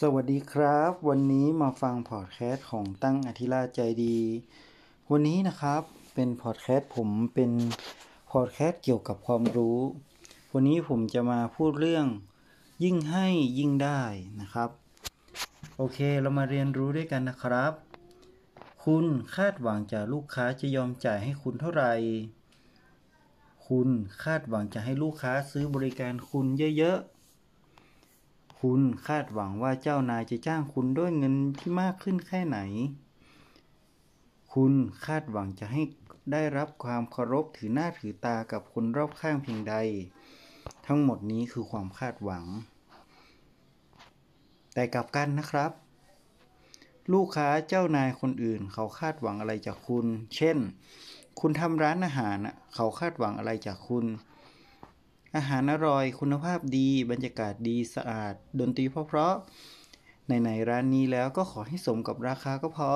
สวัสดีครับ วันนี้มาฟังพอดแคสต์ของตั้งอธิราชใจดี วันนี้นะครับเป็นพอดแคสต์ผมเป็นพอดแคสต์เกี่ยวกับความรู้ วันนี้ผมจะมาพูดเรื่อง ยิ่งให้ยิ่งได้นะครับ โอเคเรามาเรียนรู้ด้วยกันนะครับ คุณคาดหวังจากลูกค้าจะยอมจ่ายให้คุณเท่าไหร่ คุณคาดหวังจะให้ลูกค้าซื้อบริการคุณเยอะๆ คุณคาดหวังว่าเจ้านายจะจ้างคุณด้วยเงินที่มากขึ้นแค่ไหน คุณคาดหวังจะให้ได้รับความเคารพถือหน้าถือตากับคนรอบข้างเพียงใด ทั้งหมดนี้คือความคาดหวัง แต่กลับกันนะครับ ลูกค้าเจ้านายคนอื่น เขาคาดหวังอะไรจากคุณ เช่น คุณทำร้านอาหารเขาคาดหวังอะไรจากคุณ อาหารอร่อยคุณภาพดี บรรยากาศดีสะอาด ดนตรีเพราะๆในๆร้านนี้แล้วก็ขอให้สมกับราคาก็พอ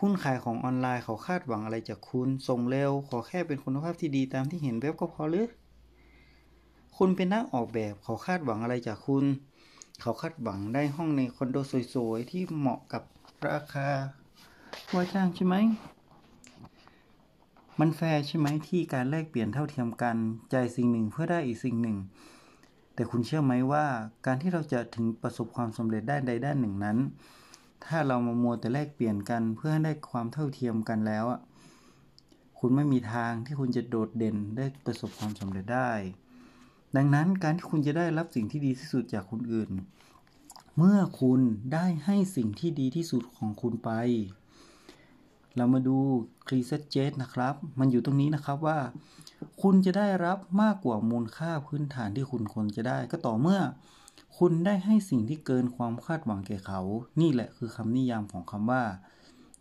คุณขายของออนไลน์เขาคาดหวังอะไรจากคุณ ส่งเร็ว ขอแค่เป็นคุณภาพที่ดีตามที่เห็นเว็บก็พอหรือคุณเป็นนักออกแบบเขาคาดหวังอะไรจากคุณ เขาคาดหวังได้ห้องในคอนโดสวยๆ ที่เหมาะกับราคาว่าจ้างใช่ไหม มันแฟร์ใช่ไหมที่การแลกเปลี่ยนเท่าเทียมกันใจสิ่งหนึ่งเพื่อได้อีกสิ่งหนึ่ง แต่คุณเชื่อไหมว่าการที่เราจะถึงประสบความสำเร็จด้านใดด้านหนึ่งนั้น ถ้าเรามามัวแต่แลกเปลี่ยนกันเพื่อให้ได้ความเท่าเทียมกันแล้วอะคุณไม่มีทางที่คุณจะโดดเด่นได้ประสบความสำเร็จได้ ดังนั้นการที่คุณจะได้รับสิ่งที่ดีที่สุดจากคนอื่น เมื่อคุณได้ให้สิ่งที่ดีที่สุดของคุณไป เรามาดู ครีเซเจตนะครับ มันอยู่ตรงนี้นะครับว่า คุณจะได้รับมากกว่ามูลค่าพื้นฐานที่คุณควรจะได้ ก็ต่อเมื่อ คุณได้ให้สิ่งที่เกินความคาดหวังแก่เขา นี่แหละคือคำนิยามของคำว่า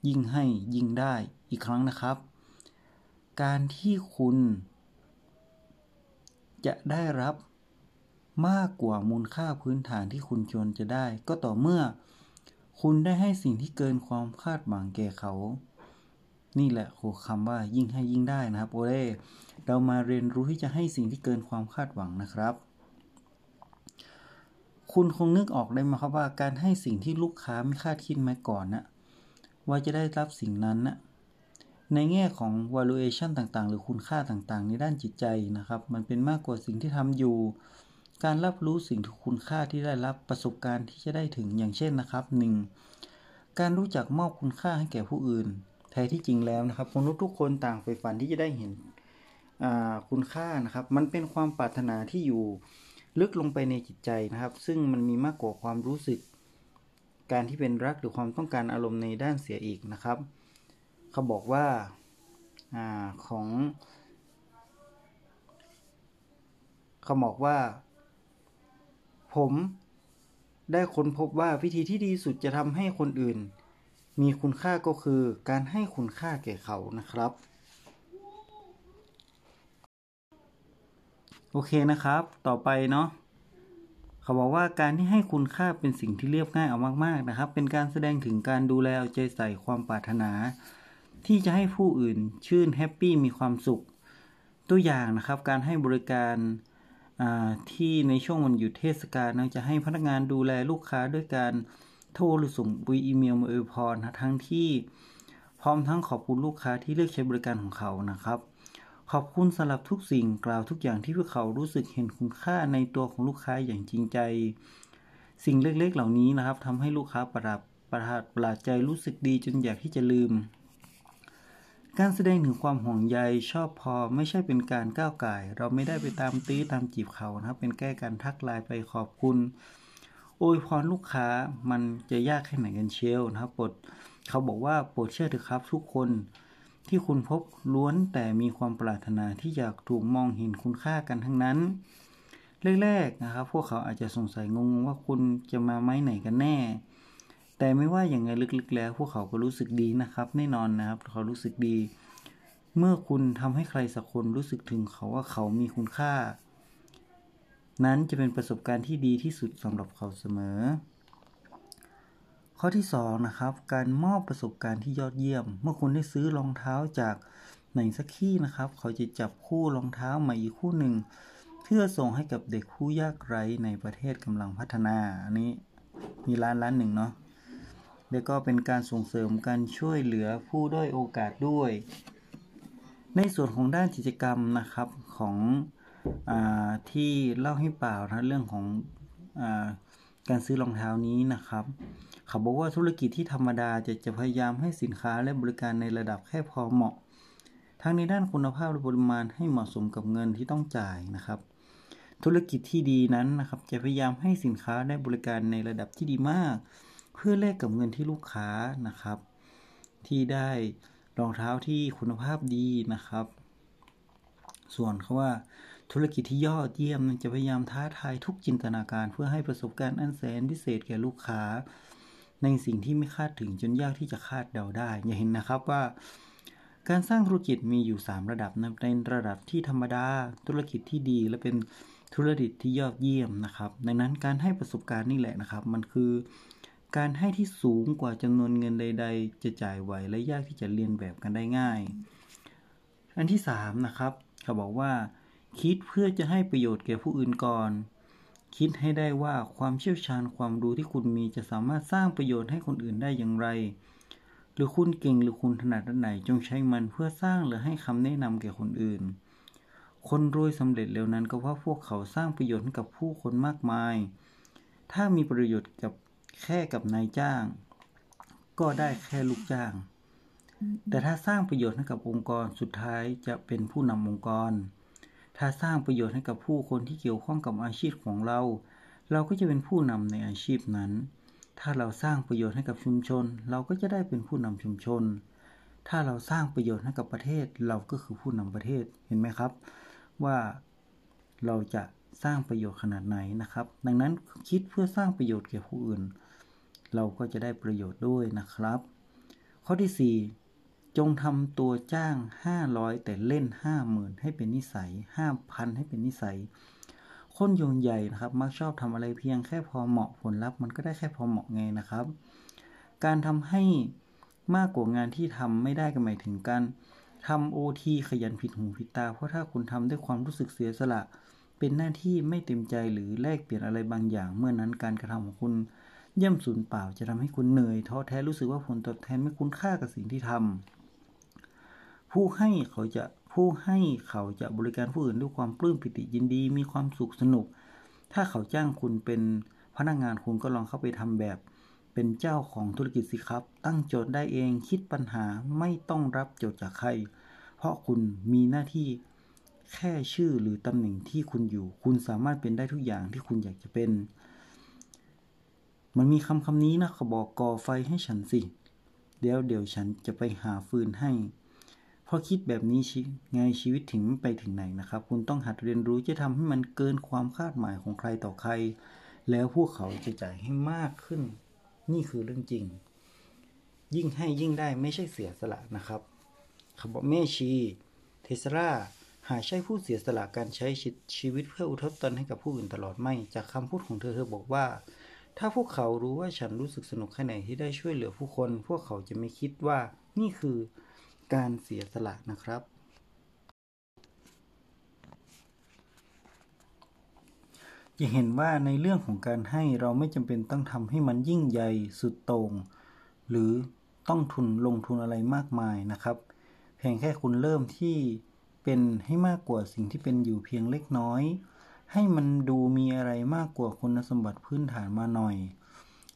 ยิ่งให้ยิ่งได้อีกครั้งนะครับ การที่คุณ จะได้รับมากกว่ามูลค่าพื้นฐานที่คุณควรจะได้ ก็ต่อเมื่อ คุณได้ให้สิ่งที่เกินความคาดหวังแก่เขา นี่แหละคือคำว่ายิ่งให้ยิ่งได้นะครับโอเล่เรามาเรียนรู้ที่จะให้สิ่งที่เกินความคาดหวังนะครับ คุณคงนึกออกได้ไหมครับว่าการให้สิ่งที่ลูกค้าไม่คาดคิดมาก่อนนะว่าจะได้รับสิ่งนั้นนะในแง่ของ valuation ต่างๆ หรือคุณค่าต่างๆ ในด้านจิตใจนะครับ มันเป็นมากกว่าสิ่งที่ทำอยู่ การรับรู้สิ่งที่คุณค่าที่ได้รับประสบการณ์ที่จะได้ถึงอย่างเช่นนะครับ 1. การรู้จักมอบคุณค่าให้แก่ผู้อื่น แท้ที่จริงแล้วนะครับ มนุษย์ทุกคนต่างใฝ่ฝันที่จะได้เห็นคุณค่านะครับ มันเป็นความปรารถนาที่อยู่ลึกลงไปในจิตใจนะครับ ซึ่งมันมีมากกว่าความรู้สึก การที่เป็นรักหรือความต้องการอารมณ์ในด้านเสียอีกนะครับ เขาบอกว่าอของ เขาบอกว่า ผมได้ค้นพบว่าวิธีที่ดีสุดจะทำให้คนอื่น มีคุณค่าก็คือการให้คุณค่าแก่เขานะครับ โอเคนะครับ ต่อไปเนาะเขาบอกว่าการที่ให้คุณค่าเป็นสิ่งที่เรียบง่ายเอามากๆนะครับ เป็นการแสดงถึงการดูแลเอาใจใส่ความปรารถนา ที่จะให้ผู้อื่นชื่นแฮปปี้มีความสุข ตัวอย่างนะครับ การให้บริการที่ในช่วงวันหยุดเทศกาลนะจะให้พนักงานดูแลลูกค้าด้วยการ โทรหรือส่งอีเมลมาอวยพรนะทั้งที่พร้อมทั้งขอบคุณลูกค้าที่เลือกใช้บริการของเขานะครับ ขอบคุณสำหรับทุกสิ่งกล่าวทุกอย่างที่พวกเขารู้สึกเห็นคุณค่าในตัวของลูกค้าอย่างจริงใจ สิ่งเล็กๆ เหล่านี้นะครับทำให้ลูกค้าประหลาดประหลาดประหลาดใจรู้สึกดีจนอยากที่จะลืม การแสดงถึงความห่วงใยชอบพอไม่ใช่เป็นการก้าวไก่ เราไม่ได้ไปตามตื้อตามจีบเขานะครับเป็นแก้การทักไลน์ไปขอบคุณ โอยพรลูกค้ามันจะยากแค่ไหนกันเชียวนะครับปดเขาบอกว่าโปรดเชื่อเถอะครับ ทุกคนที่คุณพบล้วนแต่มีความปรารถนาที่อยากถูกมองเห็นคุณค่ากันทั้งนั้นแรกๆนะครับ พวกเขาอาจจะสงสัยงงว่าคุณจะมาไม้ไหนกันแน่ แต่ไม่ว่าอย่างไงลึกๆแล้ว พวกเขาก็รู้สึกดีนะครับ แน่นอนนะครับ เขารู้สึกดี เมื่อคุณทำให้ใครสักคนรู้สึกถึงเขาว่าเขามีคุณค่า นั้นจะเป็นประสบการณ์ที่ดีที่สุดสำหรับเขาเสมอ ข้อที่2นะครับ การมอบประสบการณ์ที่ยอดเยี่ยม เมื่อคุณได้ซื้อรองเท้าจากไหนสักที่นะครับ เขาจะจับคู่รองเท้าใหมาอีกคู่หนึ่งพพื่อส่งให้กับเด็กผู้ยากไร้ในประเทศกำลังพัฒนา อันนี้มีร้านร้านหนึ่งเนาะแล้วก็เป็นการส่งเสริมการช่วยเหลือผู้ด้อยโอกาสด้วย ในส่วนของด้านกิจกรรมนะครับของอ ที่เล่าให้เปล่านะเรื่องของอการซื้อรองเท้านี้นะครับ เขาบอกว่าธุรกิจที่ธรรมดาจะจะพยายามให้สินค้าและบริการในระดับแค่พอเหมาะ ทั้งในด้านคุณภาพและปริมาณให้เหมาะสมกับเงินที่ต้องจ่ายนะครับ ธุรกิจที่ดีนั้นนะครับจะพยายามให้สินค้าได้บริการในระดับที่ดีมาก เพื่อแลกกับเงินที่ลูกค้านะครับ ที่ได้รองเท้าที่คุณภาพดีนะครับ ส่วนเขาว่า ธุรกิจที่ยอดเยี่ยมจะพยายามท้าทายทุกจินตนาการ เพื่อให้ประสบการณ์อันแสนพิเศษแก่ลูกค้า ในสิ่งที่ไม่คาดถึงจนยากที่จะคาดเดาได้ อย่าเห็นนะครับว่า การสร้างธุรกิจมีอยู่ 3 ระดับนะในระดับที่ธรรมดา ธุรกิจที่ดีและเป็นธุรกิจที่ยอดเยี่ยมนะครับ ดังนั้นการให้ประสบการณ์นี่แหละนะครับ มันคือการให้ที่สูงกว่าจำนวนเงินใด ๆ จะจ่ายไหวและยากที่จะเรียนแบบกันได้ง่าย อันที่3นะครับเขาบอกว่า คิดเพื่อจะให้ประโยชน์แก่ผู้อื่นก่อน คิดให้ได้ว่าความเชี่ยวชาญความรู้ที่คุณมีจะสามารถสร้างประโยชน์ให้คนอื่นได้อย่างไร หรือคุณเก่งหรือคุณถนัดด้านไหนจงใช้มันเพื่อสร้างหรือให้คำแนะนำแก่คนอื่น คนรวยสำเร็จเร็วนั้นก็เพราะพวกเขาสร้างประโยชน์ให้กับผู้คนมากมาย ถ้ามีประโยชน์กับแค่กับนายจ้าง ก็ได้แค่ลูกจ้าง แต่ถ้าสร้างประโยชน์ให้กับองค์กรสุดท้ายจะเป็นผู้นำองค์กร ถ้าสร้างประโยชน์ให้กับผู้คนที่เกี่ยวข้องกับอาชีพของเรา เราก็จะเป็นผู้นำในอาชีพนั้น ถ้าเราสร้างประโยชน์ให้กับชุมชน เราก็จะได้เป็นผู้นำชุมชน ถ้าเราสร้างประโยชน์ให้กับประเทศ เราก็คือผู้นำประเทศ เห็นไหมครับ ว่าเราจะสร้างประโยชน์ขนาดไหนนะครับ ดังนั้นคิดเพื่อสร้างประโยชน์แก่ผู้อื่น เราก็จะได้ประโยชน์ด้วยนะครับ ข้อที่ 4 จงทำตัวจ้าง 500 แต่เล่น 50,000 ให้เป็นนิสัย 5,000 ให้เป็นนิสัย คนโยนใหญ่นะครับ มักชอบทำอะไรเพียงแค่พอเหมาะผลลัพธ์มันก็ได้แค่พอเหมาะไงนะครับ การทำให้มากกว่างานที่ทำไม่ได้ก็หมายถึงการทำโอทีขยันผิดหูผิดตา เพราะถ้าคุณทำด้วยความรู้สึกเสียสละ เป็นหน้าที่ไม่เต็มใจหรือแลกเปลี่ยนอะไรบางอย่าง เมื่อนั้นการกระทำของคุณย่ำสูญเปล่าจะทำให้คุณเหนื่อยท้อแท้รู้สึกว่าผลตอบแทนไม่คุ้มค่ากับสิ่งที่ทำ ผู้ให้เขาจะผู้ให้เขาจะบริการผู้อื่นด้วยความปลื้มปิติยินดี มีความสุขสนุก ถ้าเขาจ้างคุณเป็นพนักงานคุณก็ลองเข้าไปทำแบบ เป็นเจ้าของธุรกิจสิครับ ตั้งโจทย์ได้เองคิดปัญหาไม่ต้องรับโจทย์จากใคร เพราะคุณมีหน้าที่แค่ชื่อหรือตำแหน่งที่คุณอยู่ คุณสามารถเป็นได้ทุกอย่างที่คุณอยากจะเป็น มันมีคำคำนี้นะเขาบอกก่อไฟให้ฉันสิ เดี๋ยวเดี๋ยวฉันจะไปหาฟืนให้ พอคิดแบบนี้ไงชีวิตถึงไปถึงไหนนะครับ คุณต้องหัดเรียนรู้จะทำให้มันเกินความคาดหมายของใครต่อใคร แล้วพวกเขาจะจ่ายให้มากขึ้น นี่คือเรื่องจริง ยิ่งให้ยิ่งได้ไม่ใช่เสียสละนะครับคำบอกแม่ชีเทสลาหาใช่ผู้เสียสละการใช้ชีวิตเพื่ออุทศตนให้กับผู้อื่นตลอดไม่ จากคำพูดของเธอเธอบอกว่า ถ้าพวกเขารู้ว่าฉันรู้สึกสนุกแค่ไหนที่ได้ช่วยเหลือผู้คน พวกเขาจะไม่คิดว่านี่คือ การเสียสละนะครับ จะเห็นว่าในเรื่องของการให้เราไม่จำเป็นต้องทำให้มันยิ่งใหญ่สุดโต่งหรือต้องทุนลงทุนอะไรมากมายนะครับ เพียงแค่คุณเริ่มที่เป็นให้มากกว่าสิ่งที่เป็นอยู่เพียงเล็กน้อย ให้มันดูมีอะไรมากกว่าคุณสมบัติพื้นฐานมาหน่อย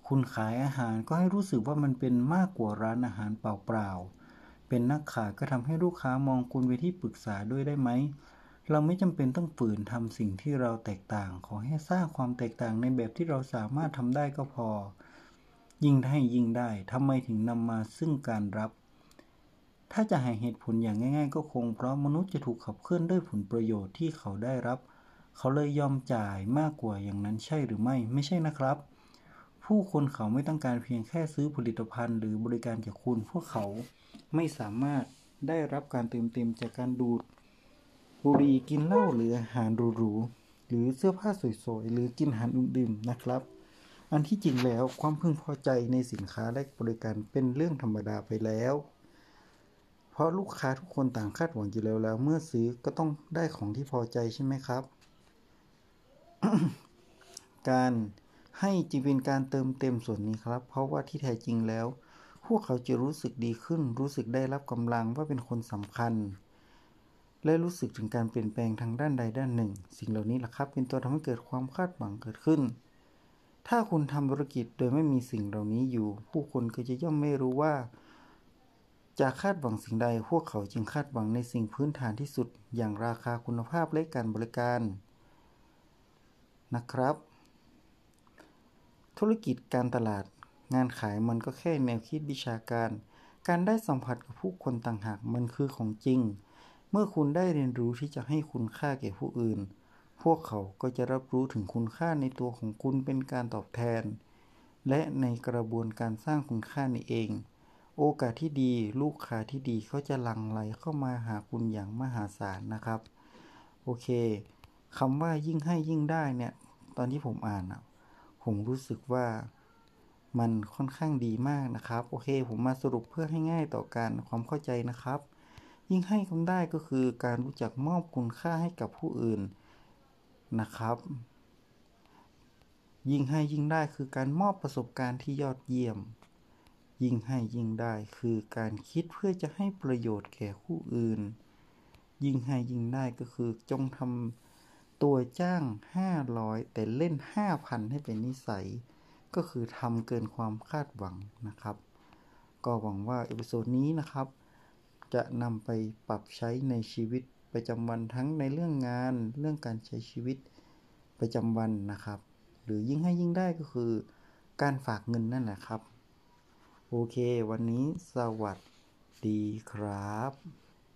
คุณขายอาหารก็ให้รู้สึกว่ามันเป็นมากกว่าร้านอาหารเปล่าๆ เป็นนักขายก็ทำให้ลูกค้ามองคุณไปที่ปรึกษาด้วยได้ไหม เราไม่จำเป็นต้องฝืนทำสิ่งที่เราแตกต่าง ขอให้สร้างความแตกต่างในแบบที่เราสามารถทำได้ก็พอ ยิ่งให้ยิ่งได้ทำไมถึงนำมาซึ่งการรับ ถ้าจะให้เหตุผลอย่างง่าย ๆ ก็คงเพราะมนุษย์จะถูกขับเคลื่อนด้วยผลประโยชน์ที่เขาได้รับ เขาเลยยอมจ่ายมากกว่าอย่างนั้นใช่หรือไม่ ไม่ใช่นะครับ ผู้คนเขาไม่ต้องการเพียงแค่ซื้อผลิตภัณฑ์หรือบริการจากคุณ พวกเขาไม่สามารถได้รับการเติมเต็มจากการดูดบุหรี่กินเหล้าหรืออาหารหรูๆหรือเสื้อผ้าสวยๆหรือกินอาหารอื่นๆนะครับ อันที่จริงแล้วความพึงพอใจในสินค้าและบริการเป็นเรื่องธรรมดาไปแล้ว เพราะลูกค้าทุกคนต่างคาดหวังอยู่แล้วแล้ว เมื่อซื้อก็ต้องได้ของที่พอใจใช่ไหมครับ การ ให้จึงเป็นการเติมเต็มส่วนนี้ครับ เพราะว่าที่แท้จริงแล้ว พวกเขาจะรู้สึกดีขึ้น รู้สึกได้รับกำลังว่าเป็นคนสำคัญ และรู้สึกถึงการเปลี่ยนแปลงทางด้านใดด้านหนึ่ง สิ่งเหล่านี้แหละครับ เป็นตัวทำให้เกิดความคาดหวังเกิดขึ้น ถ้าคุณทำธุรกิจโดยไม่มีสิ่งเหล่านี้อยู่ ผู้คนก็จะย่อมไม่รู้ว่า จะคาดหวังสิ่งใด พวกเขาจึงคาดหวังในสิ่งพื้นฐานที่สุด อย่างราคาคุณภาพและการบริการนะครับ ธุรกิจการตลาด งานขายมันก็แค่แนวคิดวิชาการ การได้สัมผัสกับผู้คนต่างหากมันคือของจริง เมื่อคุณได้เรียนรู้ที่จะให้คุณค่าแก่ผู้อื่น พวกเขาก็จะรับรู้ถึงคุณค่าในตัวของคุณเป็นการตอบแทน และในกระบวนการสร้างคุณค่านี้เอง โอกาสที่ดี ลูกค้าที่ดีเขาจะหลั่งไหลเข้ามาหาคุณอย่างมหาศาลนะครับ โอเคคำว่ายิ่งให้ยิ่งได้เนี่ย ตอนที่ผมอ่านอะ ผมรู้สึกว่ามันค่อนข้างดีมากนะครับ โอเค ผมมาสรุปเพื่อให้ง่ายต่อการความเข้าใจนะครับ ยิ่งให้คำได้ก็คือการรู้จักมอบคุณค่าให้กับผู้อื่นนะครับ ยิ่งให้ยิ่งได้คือการมอบประสบการณ์ที่ยอดเยี่ยม ยิ่งให้ยิ่งได้คือการคิดเพื่อจะให้ประโยชน์แก่ผู้อื่น ยิ่งให้ยิ่งได้ก็คือจงทำ เขาจ้าง 500 แต่เล่น 5,000 ให้เป็นนิสัย ก็คือทำเกินความคาดหวังนะครับ ก็หวังว่า episode นี้นะครับ จะนำไปปรับใช้ในชีวิตประจำวันทั้งในเรื่องงาน เรื่องการใช้ชีวิตประจำวันนะครับ หรือยิ่งให้ยิ่งได้ก็คือ การฝากเงินนั่นแหละครับ โอเค วันนี้สวัสดีครับ